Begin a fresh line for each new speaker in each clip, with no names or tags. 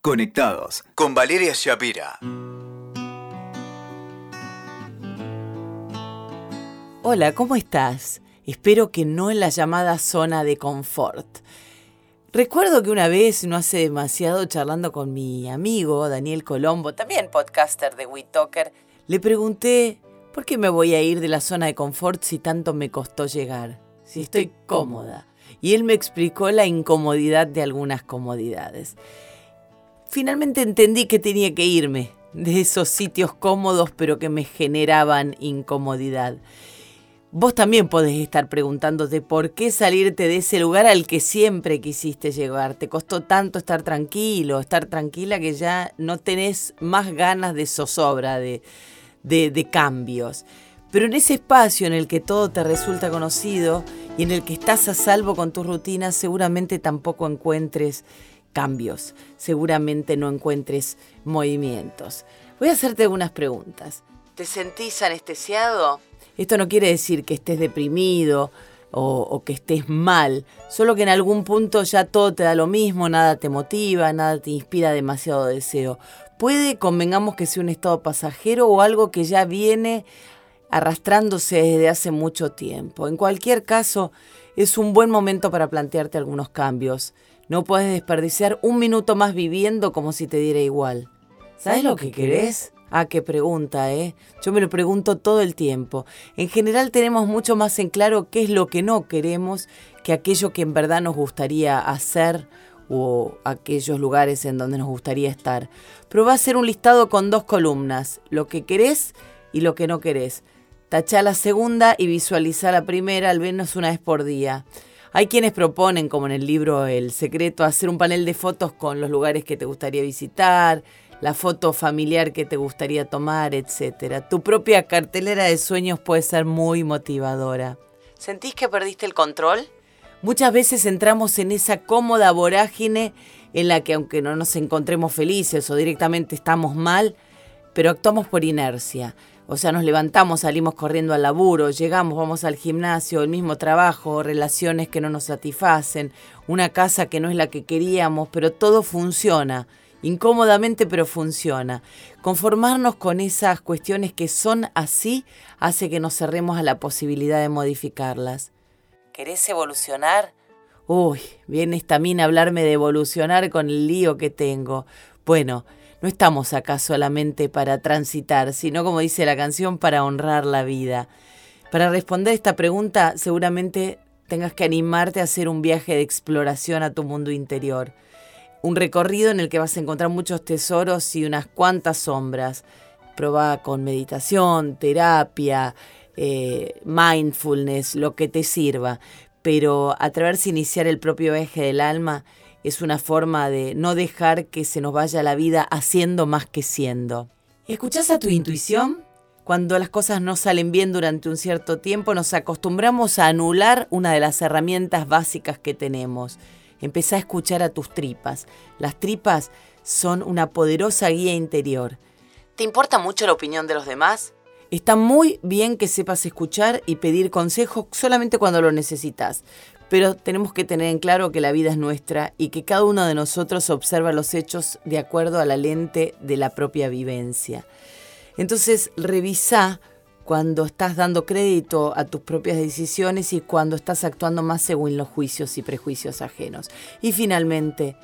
Conectados con Valeria Shapira.
Hola, ¿cómo estás? Espero que no en la llamada zona de confort. Recuerdo que una vez, no hace demasiado, charlando con mi amigo Daniel Colombo, también podcaster de WeTalker, le pregunté, ¿por qué me voy a ir de la zona de confort si tanto me costó llegar? Si estoy cómoda. Y él me explicó la incomodidad de algunas comodidades. Finalmente entendí que tenía que irme de esos sitios cómodos pero que me generaban incomodidad. Vos también podés estar preguntándote por qué salirte de ese lugar al que siempre quisiste llegar. Te costó tanto estar tranquilo, estar tranquila que ya no tenés más ganas de zozobra, de, de, de cambios. Pero en ese espacio en el que todo te resulta conocido y en el que estás a salvo con tus rutinas, seguramente tampoco encuentres cambios, seguramente no encuentres movimientos. Voy a hacerte algunas preguntas. ¿Te sentís anestesiado? Esto no quiere decir que estés deprimido o, que estés mal, solo que en algún punto ya todo te da lo mismo, nada te motiva, nada te inspira demasiado deseo. Puede, convengamos que sea un estado pasajero o algo que ya viene arrastrándose desde hace mucho tiempo. En cualquier caso, es un buen momento para plantearte algunos cambios. No puedes desperdiciar un minuto más viviendo como si te diera igual. ¿Sabes lo que querés? Ah, qué pregunta, ¿eh? Yo me lo pregunto todo el tiempo. En general tenemos mucho más en claro qué es lo que no queremos que aquello que en verdad nos gustaría hacer o aquellos lugares en donde nos gustaría estar. Pero va a ser un listado con dos columnas, lo que querés y lo que no querés. Tachá la segunda y visualizá la primera al menos una vez por día. Hay quienes proponen, como en el libro El Secreto, hacer un panel de fotos con los lugares que te gustaría visitar, la foto familiar que te gustaría tomar, etc. Tu propia cartelera de sueños puede ser muy motivadora. ¿Sentís que perdiste el control? Muchas veces entramos en esa cómoda vorágine en la que aunque no nos encontremos felices o directamente estamos mal, pero actuamos por inercia. O sea, nos levantamos, salimos corriendo al laburo, llegamos, vamos al gimnasio, el mismo trabajo, relaciones que no nos satisfacen, una casa que no es la que queríamos, pero todo funciona. Incómodamente, pero funciona. Conformarnos con esas cuestiones que son así hace que nos cerremos a la posibilidad de modificarlas. ¿Querés evolucionar? Uy, viene esta mina a hablarme de evolucionar con el lío que tengo. Bueno, no estamos acá solamente para transitar, sino como dice la canción, para honrar la vida. Para responder esta pregunta, seguramente tengas que animarte a hacer un viaje de exploración a tu mundo interior. Un recorrido en el que vas a encontrar muchos tesoros y unas cuantas sombras. Proba con meditación, terapia, eh, mindfulness, lo que te sirva. Pero atreverse a iniciar el propio eje del alma es una forma de no dejar que se nos vaya la vida haciendo más que siendo. ¿Escuchás a tu intuición? Cuando las cosas no salen bien durante un cierto tiempo, nos acostumbramos a anular una de las herramientas básicas que tenemos. Empezá a escuchar a tus tripas. Las tripas son una poderosa guía interior. ¿Te importa mucho la opinión de los demás? Está muy bien que sepas escuchar y pedir consejo solamente cuando lo necesitas, pero tenemos que tener en claro que la vida es nuestra y que cada uno de nosotros observa los hechos de acuerdo a la lente de la propia vivencia. Entonces, revisa cuando estás dando crédito a tus propias decisiones y cuando estás actuando más según los juicios y prejuicios ajenos. Y finalmente,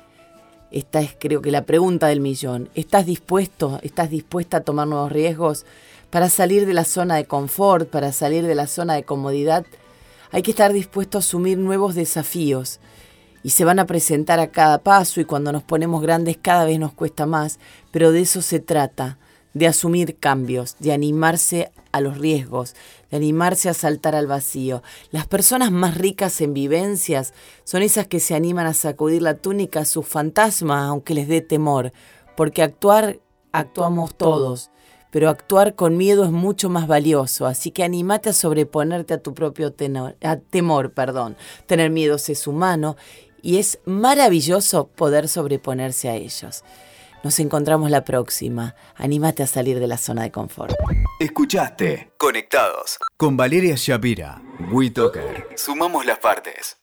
esta es creo que la pregunta del millón. ¿Estás dispuesto, estás dispuesta a tomar nuevos riesgos para salir de la zona de confort, para salir de la zona de comodidad? Hay que estar dispuesto a asumir nuevos desafíos y se van a presentar a cada paso y cuando nos ponemos grandes cada vez nos cuesta más, pero de eso se trata, de asumir cambios, de animarse a los riesgos, de animarse a saltar al vacío. Las personas más ricas en vivencias son esas que se animan a sacudir la túnica a sus fantasmas aunque les dé temor, porque actuar actuamos todos pero actuar con miedo es mucho más valioso, así que animate a sobreponerte a tu propio tenor, a temor. Perdón. Tener miedo es humano y es maravilloso poder sobreponerse a ellos. Nos encontramos la próxima. Anímate a salir de la zona de confort.
Escuchaste Conectados con Valeria Shapira. WeToker. Sumamos las partes.